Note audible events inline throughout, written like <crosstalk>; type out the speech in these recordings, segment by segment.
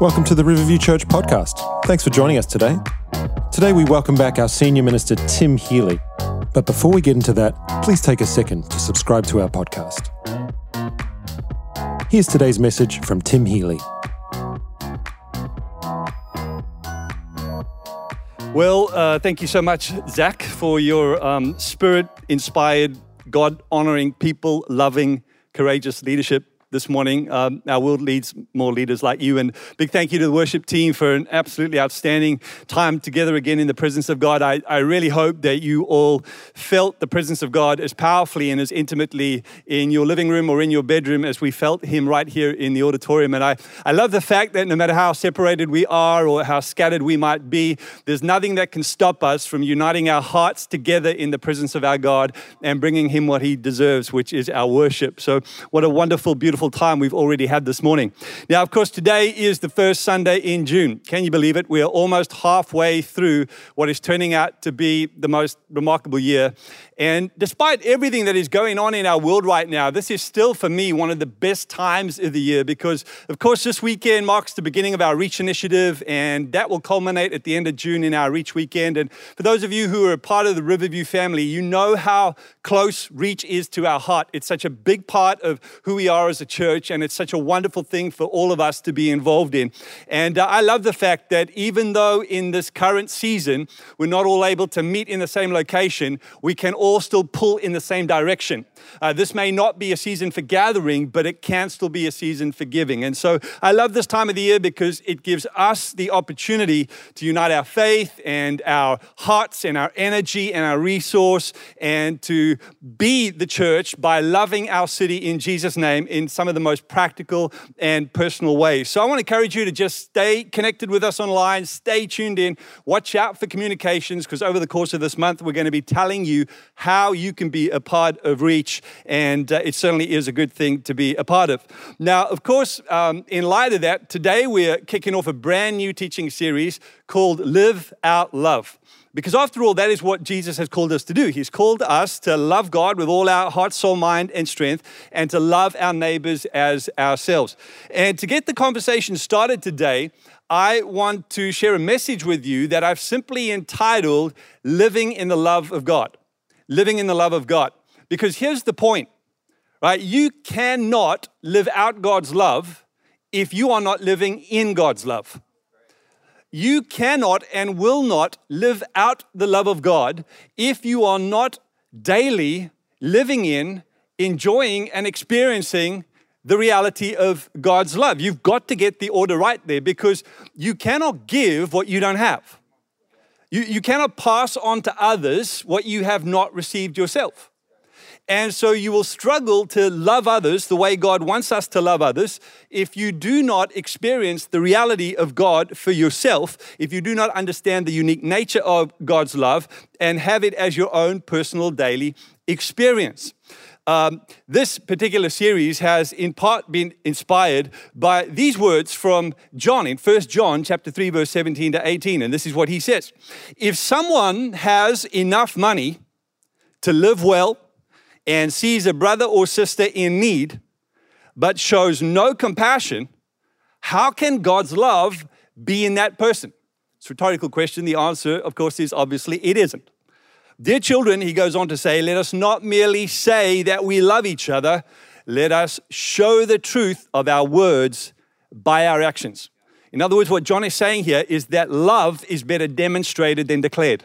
Welcome to the Riverview Church podcast. Thanks for joining us today. Today we welcome back our senior minister, Tim Healy. But before we get into that, please take a second to subscribe to our podcast. Here's today's message from Tim Healy. Well, uh, thank you so much, Zach, for your um, spirit inspired, God honoring, people loving, courageous leadership this morning. Um, our world needs more leaders like you. And big thank you to the worship team for an absolutely outstanding time together again in the presence of God. I, I really hope that you all felt the presence of God as powerfully and as intimately in your living room or in your bedroom as we felt Him right here in the auditorium. And I, I love the fact that no matter how separated we are or how scattered we might be, there's nothing that can stop us from uniting our hearts together in the presence of our God and bringing Him what He deserves, which is our worship. So, what a wonderful, beautiful wonderful time we've already had this morning. Now, of course, today is the first Sunday in June. Can you believe it? We are almost halfway through what is turning out to be the most remarkable year. And despite everything that is going on in our world right now, this is still for me one of the best times of the year because, of course, this weekend marks the beginning of our Reach initiative, and that will culminate at the end of June in our Reach weekend. And for those of you who are part of the Riverview family, you know how close Reach is to our heart. It's such a big part of who we are as a church, and it's such a wonderful thing for all of us to be involved in. And uh, I love the fact that even though in this current season we're not all able to meet in the same location, we can all still pull in the same direction. Uh, this may not be a season for gathering, but it can still be a season for giving. And so I love this time of the year because it gives us the opportunity to unite our faith and our hearts and our energy and our resource and to be the church by loving our city in Jesus' name in some of the most practical and personal ways. So I want to encourage you to just stay connected with us online, stay tuned in, watch out for communications because over the course of this month, we're going to be telling you how you can be a part of Reach and uh, it certainly is a good thing to be a part of. Now, of course, um, in light of that, today we're kicking off a brand new teaching series called Live Out Love. Because after all, that is what Jesus has called us to do. He's called us to love God with all our heart, soul, mind, and strength, and to love our neighbors as ourselves. And to get the conversation started today, I want to share a message with you that I've simply entitled Living in the Love of God. Living in the Love of God. Because here's the point, right? You cannot live out God's love if you are not living in God's love. You cannot and will not live out the love of God if you are not daily living in, enjoying, and experiencing the reality of God's love. You've got to get the order right there because you cannot give what you don't have. You, you cannot pass on to others what you have not received yourself. And so you will struggle to love others the way God wants us to love others if you do not experience the reality of God for yourself, if you do not understand the unique nature of God's love and have it as your own personal daily experience. Um, this particular series has in part been inspired by these words from John in 1 John chapter 3 verse 17 to 18 and this is what he says if someone has enough money to live well and sees a brother or sister in need, but shows no compassion, how can God's love be in that person? It's a rhetorical question. The answer, of course, is obviously it isn't. Dear children, he goes on to say, let us not merely say that we love each other, let us show the truth of our words by our actions. In other words, what John is saying here is that love is better demonstrated than declared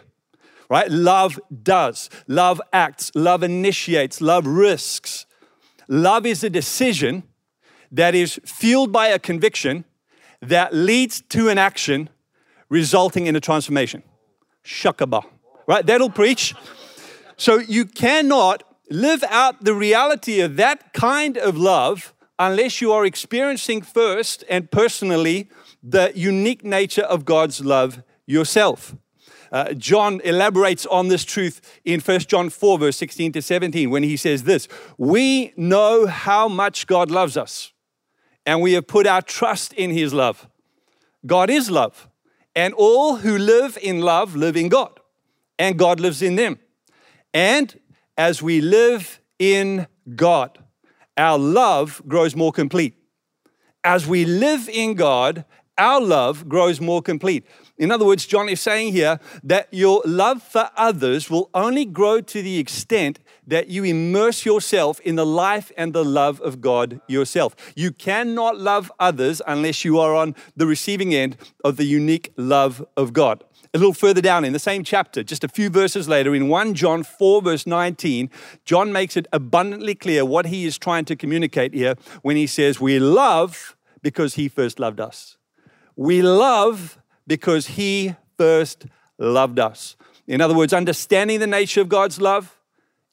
right? Love does, love acts, love initiates, love risks. Love is a decision that is fueled by a conviction that leads to an action resulting in a transformation. Shakaba, right? That'll preach. So you cannot live out the reality of that kind of love unless you are experiencing first and personally the unique nature of God's love yourself. Uh, John elaborates on this truth in 1 John 4, verse 16 to 17, when he says this We know how much God loves us, and we have put our trust in his love. God is love, and all who live in love live in God, and God lives in them. And as we live in God, our love grows more complete. As we live in God, our love grows more complete. In other words, John is saying here that your love for others will only grow to the extent that you immerse yourself in the life and the love of God yourself. You cannot love others unless you are on the receiving end of the unique love of God. A little further down in the same chapter, just a few verses later, in 1 John 4, verse 19, John makes it abundantly clear what he is trying to communicate here when he says, We love because he first loved us. We love because he first loved us. In other words, understanding the nature of God's love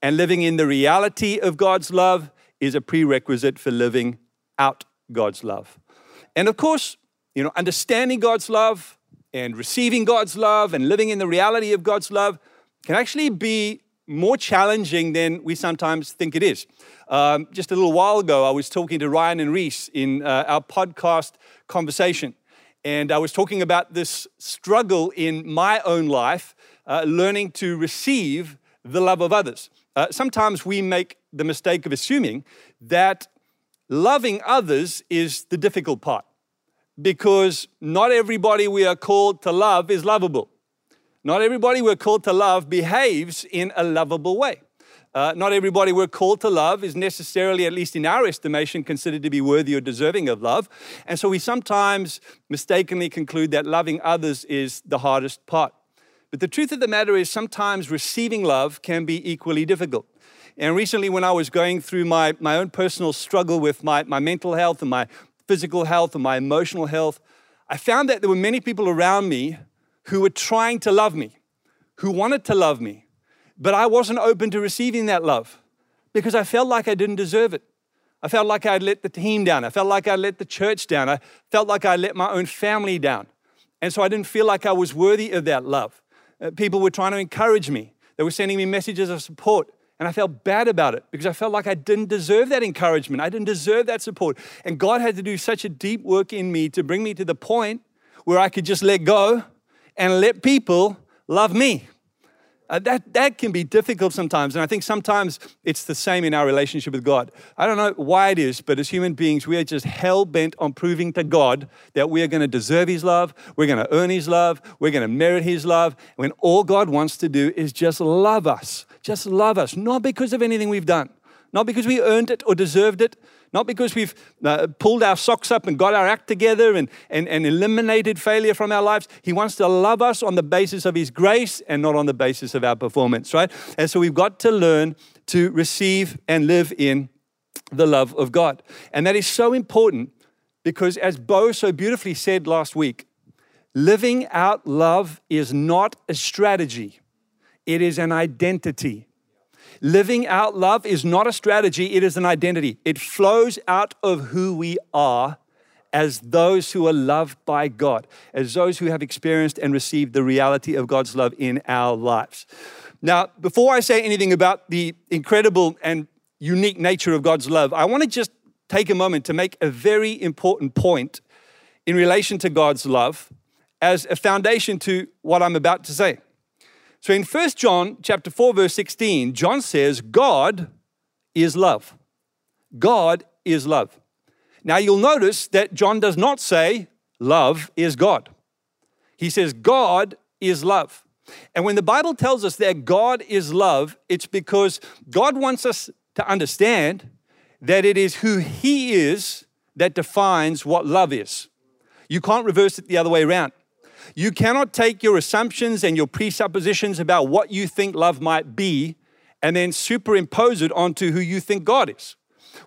and living in the reality of God's love is a prerequisite for living out God's love. And of course, you know, understanding God's love and receiving God's love and living in the reality of God's love can actually be more challenging than we sometimes think it is. Um, just a little while ago, I was talking to Ryan and Reese in uh, our podcast conversation, and I was talking about this struggle in my own life, uh, learning to receive the love of others. Uh, sometimes we make the mistake of assuming that loving others is the difficult part because not everybody we are called to love is lovable. Not everybody we're called to love behaves in a lovable way. Uh, not everybody we're called to love is necessarily, at least in our estimation, considered to be worthy or deserving of love. And so we sometimes mistakenly conclude that loving others is the hardest part. But the truth of the matter is, sometimes receiving love can be equally difficult. And recently, when I was going through my, my own personal struggle with my, my mental health and my physical health and my emotional health, I found that there were many people around me who were trying to love me, who wanted to love me, but I wasn't open to receiving that love because I felt like I didn't deserve it. I felt like I'd let the team down. I felt like I let the church down. I felt like I let my own family down. And so I didn't feel like I was worthy of that love. Uh, people were trying to encourage me, they were sending me messages of support. And I felt bad about it because I felt like I didn't deserve that encouragement. I didn't deserve that support. And God had to do such a deep work in me to bring me to the point where I could just let go and let people love me. Uh, that, that can be difficult sometimes. And I think sometimes it's the same in our relationship with God. I don't know why it is, but as human beings, we are just hell bent on proving to God that we are going to deserve His love, we're going to earn His love, we're going to merit His love, when all God wants to do is just love us. Just love us, not because of anything we've done, not because we earned it or deserved it, not because we've uh, pulled our socks up and got our act together and, and, and eliminated failure from our lives. He wants to love us on the basis of His grace and not on the basis of our performance, right? And so we've got to learn to receive and live in the love of God. And that is so important because, as Bo so beautifully said last week, living out love is not a strategy, it is an identity. Living out love is not a strategy, it is an identity. It flows out of who we are as those who are loved by God, as those who have experienced and received the reality of God's love in our lives. Now, before I say anything about the incredible and unique nature of God's love, I want to just take a moment to make a very important point in relation to God's love as a foundation to what I'm about to say. So in 1 John chapter 4 verse 16, John says God is love. God is love. Now you'll notice that John does not say love is God. He says God is love. And when the Bible tells us that God is love, it's because God wants us to understand that it is who He is that defines what love is. You can't reverse it the other way around. You cannot take your assumptions and your presuppositions about what you think love might be and then superimpose it onto who you think God is.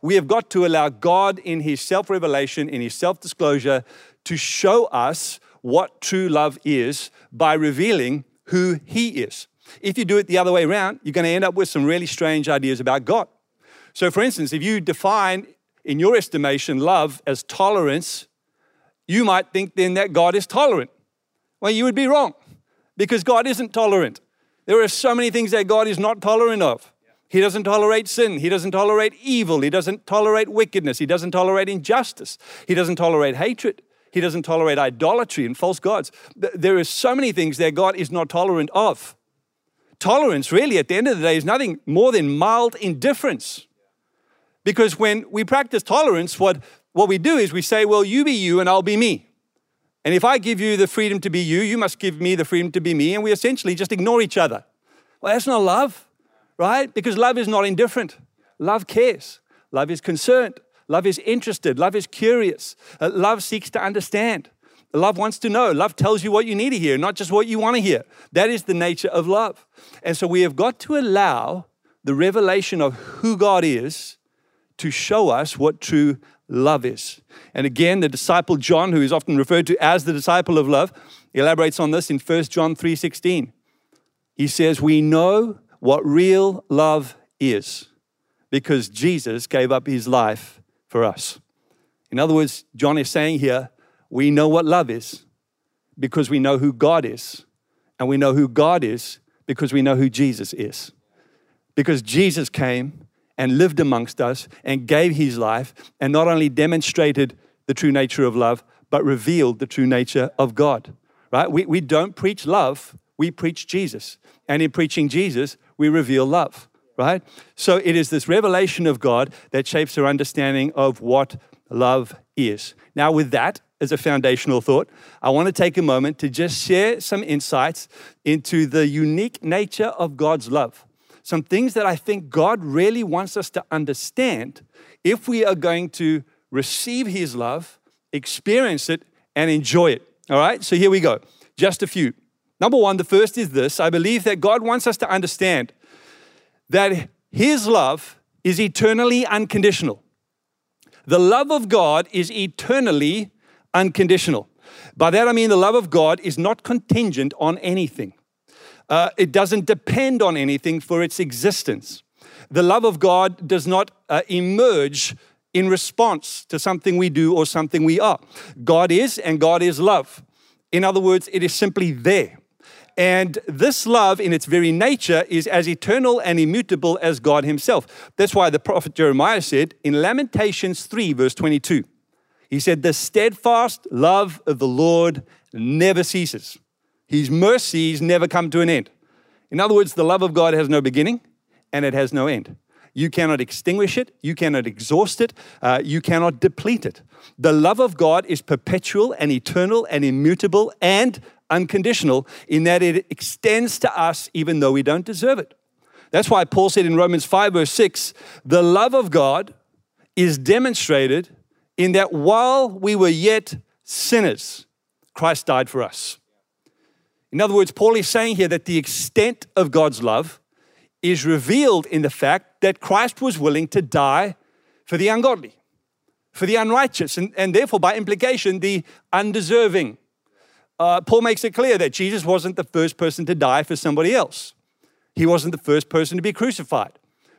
We have got to allow God in His self revelation, in His self disclosure, to show us what true love is by revealing who He is. If you do it the other way around, you're going to end up with some really strange ideas about God. So, for instance, if you define, in your estimation, love as tolerance, you might think then that God is tolerant. Well, you would be wrong because God isn't tolerant. There are so many things that God is not tolerant of. He doesn't tolerate sin. He doesn't tolerate evil. He doesn't tolerate wickedness. He doesn't tolerate injustice. He doesn't tolerate hatred. He doesn't tolerate idolatry and false gods. There are so many things that God is not tolerant of. Tolerance, really, at the end of the day, is nothing more than mild indifference. Because when we practice tolerance, what, what we do is we say, well, you be you and I'll be me. And if I give you the freedom to be you, you must give me the freedom to be me, and we essentially just ignore each other. Well, that's not love, right? Because love is not indifferent. Love cares. Love is concerned. Love is interested. Love is curious. Uh, love seeks to understand. Love wants to know. Love tells you what you need to hear, not just what you want to hear. That is the nature of love. And so we have got to allow the revelation of who God is to show us what true love is. And again, the disciple John, who is often referred to as the disciple of love, elaborates on this in 1 John 3:16. He says, "We know what real love is because Jesus gave up his life for us." In other words, John is saying here, we know what love is because we know who God is. And we know who God is because we know who Jesus is. Because Jesus came and lived amongst us and gave his life and not only demonstrated the true nature of love, but revealed the true nature of God. Right? We, we don't preach love, we preach Jesus. And in preaching Jesus, we reveal love. Right? So it is this revelation of God that shapes our understanding of what love is. Now, with that, as a foundational thought, I want to take a moment to just share some insights into the unique nature of God's love. Some things that I think God really wants us to understand if we are going to receive His love, experience it, and enjoy it. All right, so here we go. Just a few. Number one, the first is this I believe that God wants us to understand that His love is eternally unconditional. The love of God is eternally unconditional. By that I mean the love of God is not contingent on anything, uh, it doesn't depend on anything for its existence. The love of God does not uh, emerge in response to something we do or something we are. God is, and God is love. In other words, it is simply there. And this love, in its very nature, is as eternal and immutable as God Himself. That's why the prophet Jeremiah said in Lamentations 3, verse 22, he said, The steadfast love of the Lord never ceases, His mercies never come to an end. In other words, the love of God has no beginning and it has no end. You cannot extinguish it, you cannot exhaust it, uh, you cannot deplete it. The love of God is perpetual and eternal and immutable and unconditional in that it extends to us even though we don't deserve it. That's why Paul said in Romans 5, verse 6, the love of God is demonstrated in that while we were yet sinners, Christ died for us. In other words, Paul is saying here that the extent of God's love is revealed in the fact that Christ was willing to die for the ungodly, for the unrighteous, and, and therefore, by implication, the undeserving. Uh, Paul makes it clear that Jesus wasn't the first person to die for somebody else, he wasn't the first person to be crucified.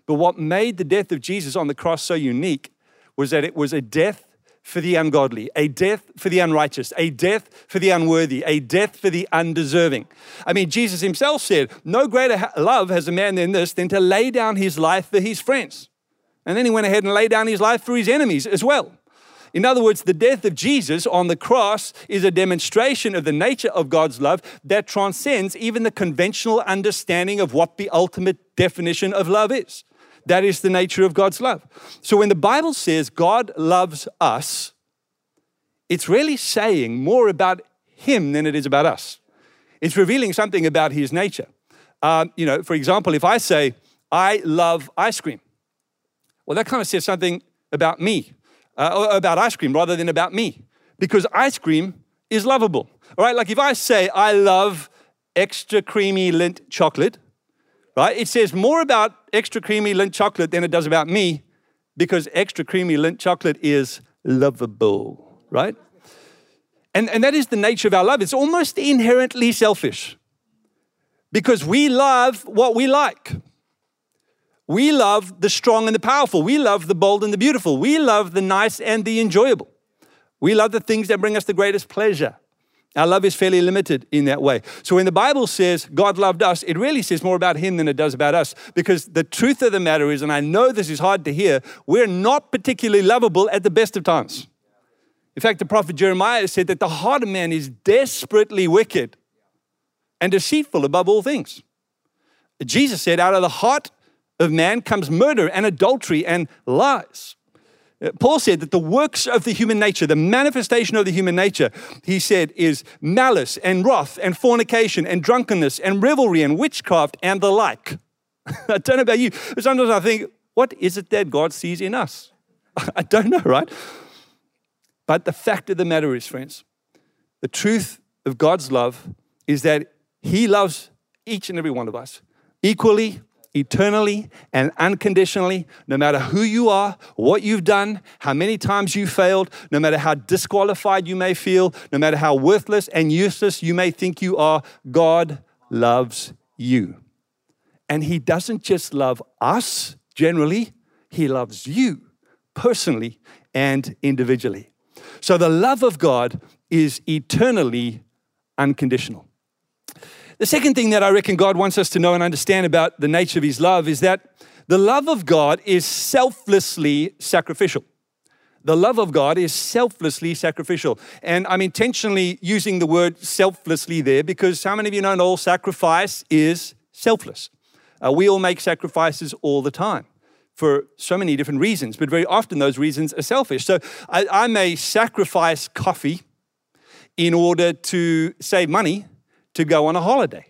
But what made the death of Jesus on the cross so unique was that it was a death for the ungodly, a death for the unrighteous, a death for the unworthy, a death for the undeserving. I mean, Jesus himself said, No greater love has a man than this than to lay down his life for his friends. And then he went ahead and laid down his life for his enemies as well. In other words, the death of Jesus on the cross is a demonstration of the nature of God's love that transcends even the conventional understanding of what the ultimate definition of love is. That is the nature of God's love. So when the Bible says God loves us, it's really saying more about Him than it is about us. It's revealing something about His nature. Um, you know, for example, if I say, I love ice cream, well, that kind of says something about me, uh, about ice cream rather than about me, because ice cream is lovable. All right, like if I say, I love extra creamy Lindt chocolate, right? It says more about extra creamy Lindt chocolate than it does about me because extra creamy Lindt chocolate is lovable, right? And, and that is the nature of our love. It's almost inherently selfish because we love what we like. We love the strong and the powerful. We love the bold and the beautiful. We love the nice and the enjoyable. We love the things that bring us the greatest pleasure. Our love is fairly limited in that way. So when the Bible says God loved us, it really says more about Him than it does about us. Because the truth of the matter is, and I know this is hard to hear, we're not particularly lovable at the best of times. In fact, the prophet Jeremiah said that the heart of man is desperately wicked and deceitful above all things. Jesus said, out of the heart of man comes murder and adultery and lies. Uh, Paul said that the works of the human nature, the manifestation of the human nature, he said, is malice and wrath and fornication and drunkenness and revelry and witchcraft and the like. <laughs> I don't know about you, but sometimes I think, what is it that God sees in us? <laughs> I don't know, right? But the fact of the matter is, friends, the truth of God's love is that He loves each and every one of us equally, eternally, and unconditionally, no matter who you are, what you've done, how many times you failed, no matter how disqualified you may feel, no matter how worthless and useless you may think you are, God loves you. And He doesn't just love us generally, He loves you personally and individually. So the love of God is eternally unconditional. The second thing that I reckon God wants us to know and understand about the nature of His love is that the love of God is selflessly sacrificial. The love of God is selflessly sacrificial. And I'm intentionally using the word selflessly there because how many of you know all sacrifice is selfless? Uh, we all make sacrifices all the time for so many different reasons, but very often those reasons are selfish. So I, I may sacrifice coffee in order to save money to go on a holiday.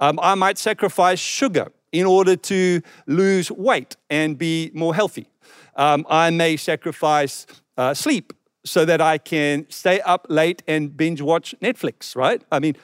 Um, I might sacrifice sugar in order to lose weight and be more healthy. Um, I may sacrifice uh, sleep so that I can stay up late and binge watch Netflix, right? I mean,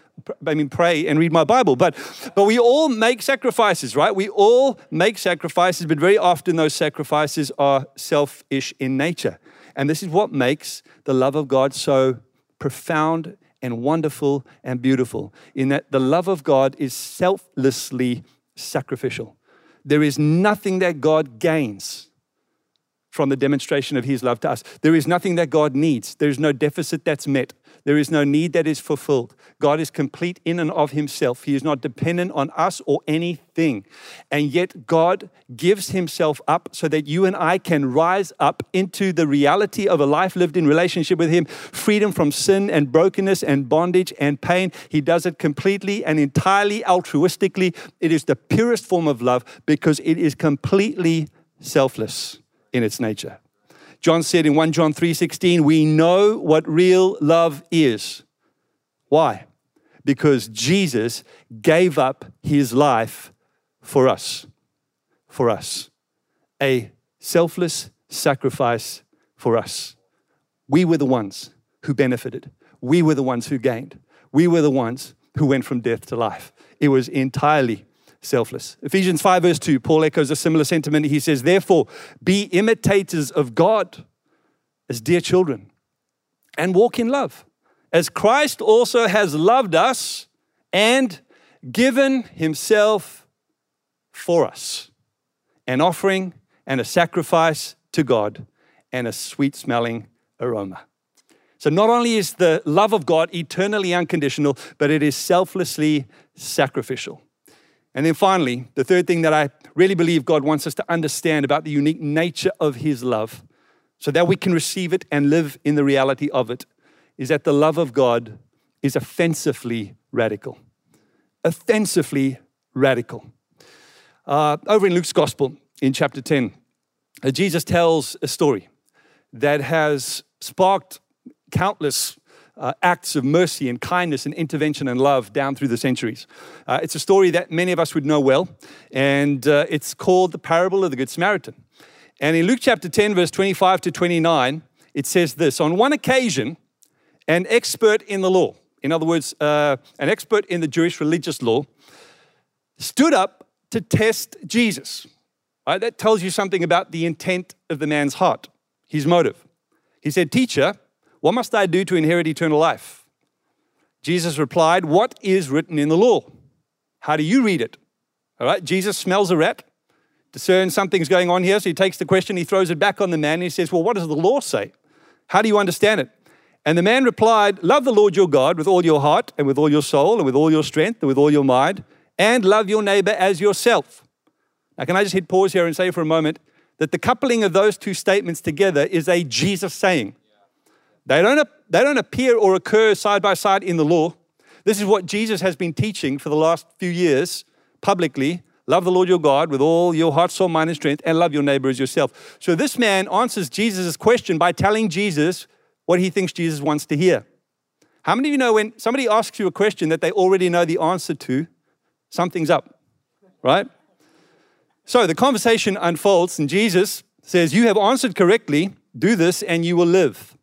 I mean, pray and read my Bible. But, but we all make sacrifices, right? We all make sacrifices, but very often those sacrifices are selfish in nature. And this is what makes the love of God so profound and wonderful and beautiful in that the love of God is selflessly sacrificial. There is nothing that God gains from the demonstration of his love to us. There is nothing that God needs. There is no deficit that's met. There is no need that is fulfilled. God is complete in and of himself. He is not dependent on us or anything. And yet, God gives himself up so that you and I can rise up into the reality of a life lived in relationship with him, freedom from sin and brokenness and bondage and pain. He does it completely and entirely altruistically. It is the purest form of love because it is completely selfless in its nature. John said in 1 John 3:16, "We know what real love is." Why? Because Jesus gave up his life for us. For us. A selfless sacrifice for us. We were the ones who benefited. We were the ones who gained. We were the ones who went from death to life. It was entirely selfless. Ephesians 5, verse 2, Paul echoes a similar sentiment. He says, Therefore, be imitators of God as dear children and walk in love, as Christ also has loved us and given himself for us, an offering and a sacrifice to God and a sweet smelling aroma. So, not only is the love of God eternally unconditional, but it is selflessly sacrificial. And then finally, the third thing that I really believe God wants us to understand about the unique nature of His love, so that we can receive it and live in the reality of it, is that the love of God is offensively radical. Offensively radical. Uh, over in Luke's Gospel, in chapter 10, uh, Jesus tells a story that has sparked countless uh, acts of mercy and kindness and intervention and love down through the centuries. Uh, it's a story that many of us would know well, and uh, it's called the parable of the Good Samaritan. And in Luke chapter 10, verse 25 to 29, it says this On one occasion, an expert in the law, in other words, uh, an expert in the Jewish religious law, stood up to test Jesus. Right, that tells you something about the intent of the man's heart, his motive. He said, Teacher, what must I do to inherit eternal life? Jesus replied, What is written in the law? How do you read it? All right, Jesus smells a rat, discerns something's going on here, so he takes the question, he throws it back on the man, and he says, Well, what does the law say? How do you understand it? And the man replied, Love the Lord your God with all your heart, and with all your soul, and with all your strength, and with all your mind, and love your neighbor as yourself. Now, can I just hit pause here and say for a moment that the coupling of those two statements together is a Jesus saying. They don't, they don't appear or occur side by side in the law. This is what Jesus has been teaching for the last few years publicly Love the Lord your God with all your heart, soul, mind, and strength, and love your neighbor as yourself. So this man answers Jesus' question by telling Jesus what he thinks Jesus wants to hear. How many of you know when somebody asks you a question that they already know the answer to, something's up, right? So the conversation unfolds, and Jesus says, You have answered correctly, do this, and you will live.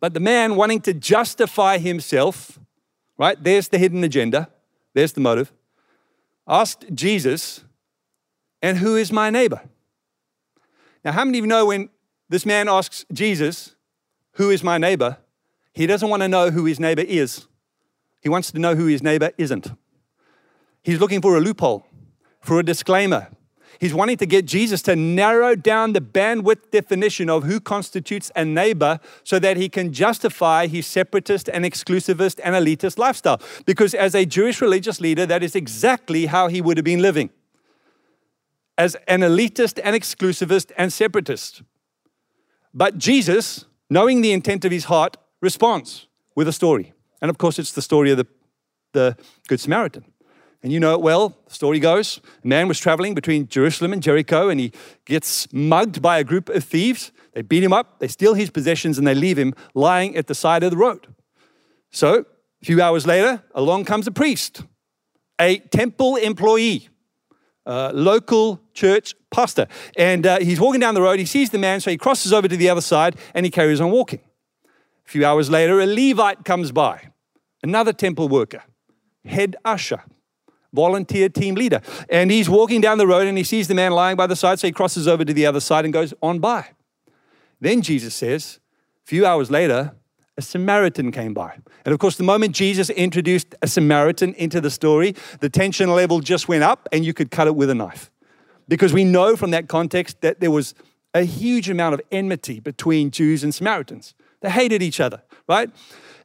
But the man wanting to justify himself, right? There's the hidden agenda, there's the motive asked Jesus, And who is my neighbor? Now, how many of you know when this man asks Jesus, Who is my neighbor? He doesn't want to know who his neighbor is. He wants to know who his neighbor isn't. He's looking for a loophole, for a disclaimer, He's wanting to get Jesus to narrow down the bandwidth definition of who constitutes a neighbor so that he can justify his separatist and exclusivist and elitist lifestyle. Because as a Jewish religious leader, that is exactly how he would have been living as an elitist and exclusivist and separatist. But Jesus, knowing the intent of his heart, responds with a story. And of course, it's the story of the, the Good Samaritan. And you know it well. The story goes a man was traveling between Jerusalem and Jericho, and he gets mugged by a group of thieves. They beat him up, they steal his possessions, and they leave him lying at the side of the road. So, a few hours later, along comes a priest, a temple employee, a local church pastor. And uh, he's walking down the road, he sees the man, so he crosses over to the other side and he carries on walking. A few hours later, a Levite comes by, another temple worker, head usher volunteer team leader. And he's walking down the road and he sees the man lying by the side, so he crosses over to the other side and goes on by. Then Jesus says, a few hours later, a Samaritan came by. And of course, the moment Jesus introduced a Samaritan into the story, the tension level just went up and you could cut it with a knife. Because we know from that context that there was a huge amount of enmity between Jews and Samaritans. They hated each other, right?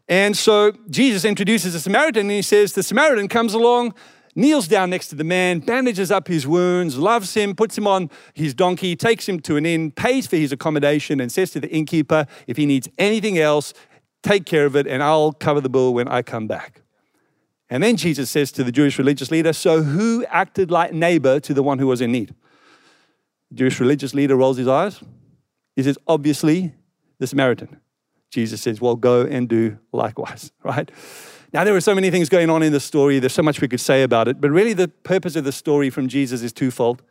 And so Jesus introduces a Samaritan and he says, The Samaritan comes along kneels down next to the man, bandages up his wounds, loves him, puts him on his donkey, takes him to an inn, pays for his accommodation, and says to the innkeeper, if he needs anything else, take care of it, and I'll cover the bill when I come back. And then Jesus says to the Jewish religious leader, So who acted like neighbor to the one who was in need? The Jewish religious leader rolls his eyes. He says, Obviously, the Samaritan. Jesus says, Well, go and do likewise, <laughs> right? Now, there are so many things going on in the story. There's so much we could say about it. But really, the purpose of the story from Jesus is twofold.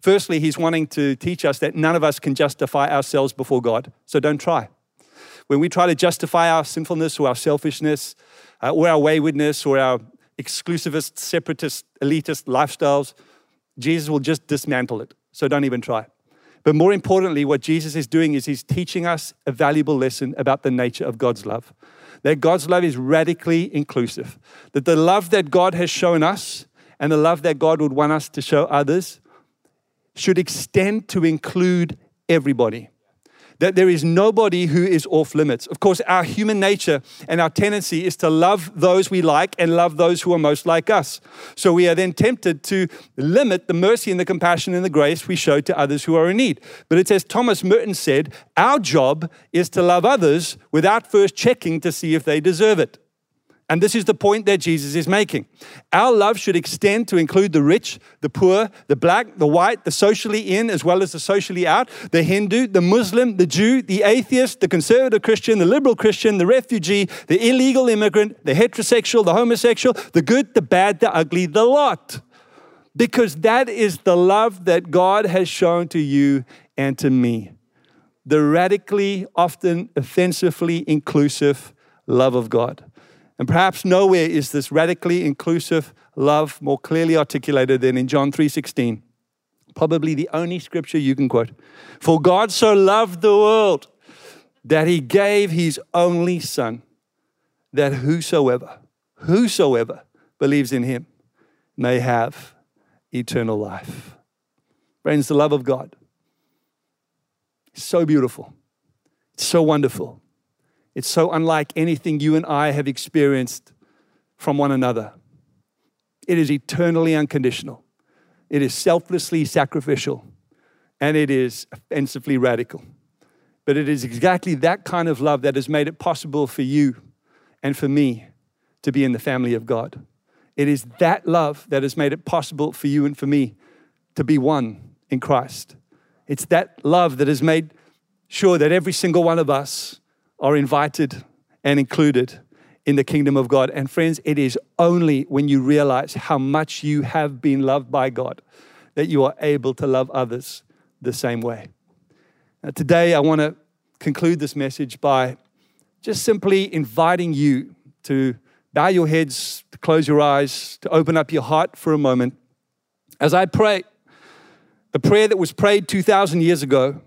Firstly, he's wanting to teach us that none of us can justify ourselves before God. So don't try. When we try to justify our sinfulness or our selfishness uh, or our waywardness or our exclusivist, separatist, elitist lifestyles, Jesus will just dismantle it. So don't even try. But more importantly, what Jesus is doing is he's teaching us a valuable lesson about the nature of God's love that God's love is radically inclusive. That the love that God has shown us and the love that God would want us to show others should extend to include everybody that there is nobody who is off limits. Of course, our human nature and our tendency is to love those we like and love those who are most like us. So we are then tempted to limit the mercy and the compassion and the grace we show to others who are in need. But it's as Thomas Merton said, our job is to love others without first checking to see if they deserve it. And this is the point that Jesus is making. Our love should extend to include the rich, the poor, the black, the white, the socially in as well as the socially out, the Hindu, the Muslim, the Jew, the atheist, the conservative Christian, the liberal Christian, the refugee, the illegal immigrant, the heterosexual, the homosexual, the good, the bad, the ugly, the lot. Because that is the love that God has shown to you and to me. The radically, often offensively inclusive love of God. And perhaps nowhere is this radically inclusive love more clearly articulated than in John 3:16. Probably the only scripture you can quote. For God so loved the world that he gave his only son that whosoever whosoever believes in him may have eternal life. Friends, the love of God so beautiful. So wonderful. It's so unlike anything you and I have experienced from one another. It is eternally unconditional, it is selflessly sacrificial, and it is offensively radical. But it is exactly that kind of love that has made it possible for you and for me to be in the family of God. It is that love that has made it possible for you and for me to be one in Christ. It's that love that has made sure that every single one of us are invited and included in the kingdom of God. And friends, it is only when you realize how much you have been loved by God that you are able to love others the same way. Now, today, I want to conclude this message by just simply inviting you to bow your heads, to close your eyes, to open up your heart for a moment. As I pray, a prayer that was prayed 2,000 years ago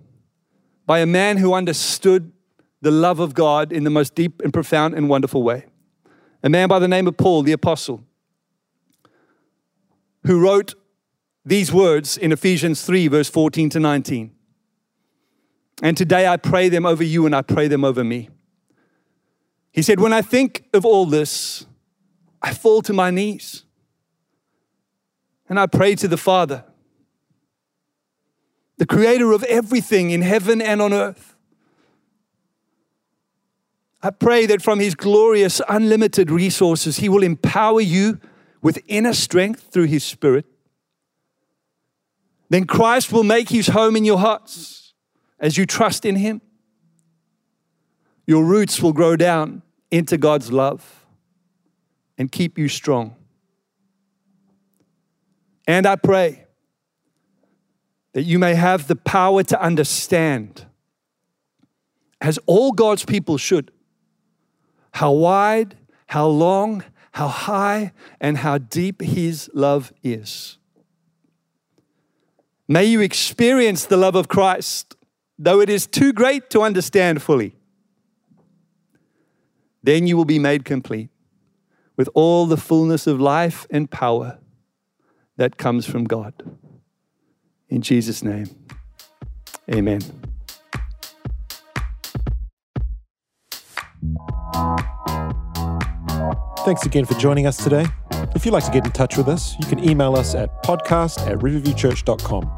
by a man who understood the love of God in the most deep and profound and wonderful way. A man by the name of Paul, the apostle, who wrote these words in Ephesians 3, verse 14 to 19. And today I pray them over you and I pray them over me. He said, When I think of all this, I fall to my knees and I pray to the Father, the creator of everything in heaven and on earth. I pray that from his glorious, unlimited resources, he will empower you with inner strength through his spirit. Then Christ will make his home in your hearts as you trust in him. Your roots will grow down into God's love and keep you strong. And I pray that you may have the power to understand, as all God's people should, how wide, how long, how high, and how deep His love is. May you experience the love of Christ, though it is too great to understand fully. Then you will be made complete with all the fullness of life and power that comes from God. In Jesus' name, amen. Thanks again for joining us today. If you'd like to get in touch with us, you can email us at podcast at riverviewchurch.com.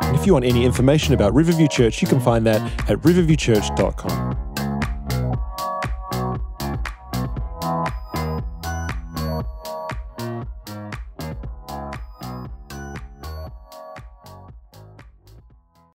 And if you want any information about Riverview Church, you can find that at riverviewchurch.com.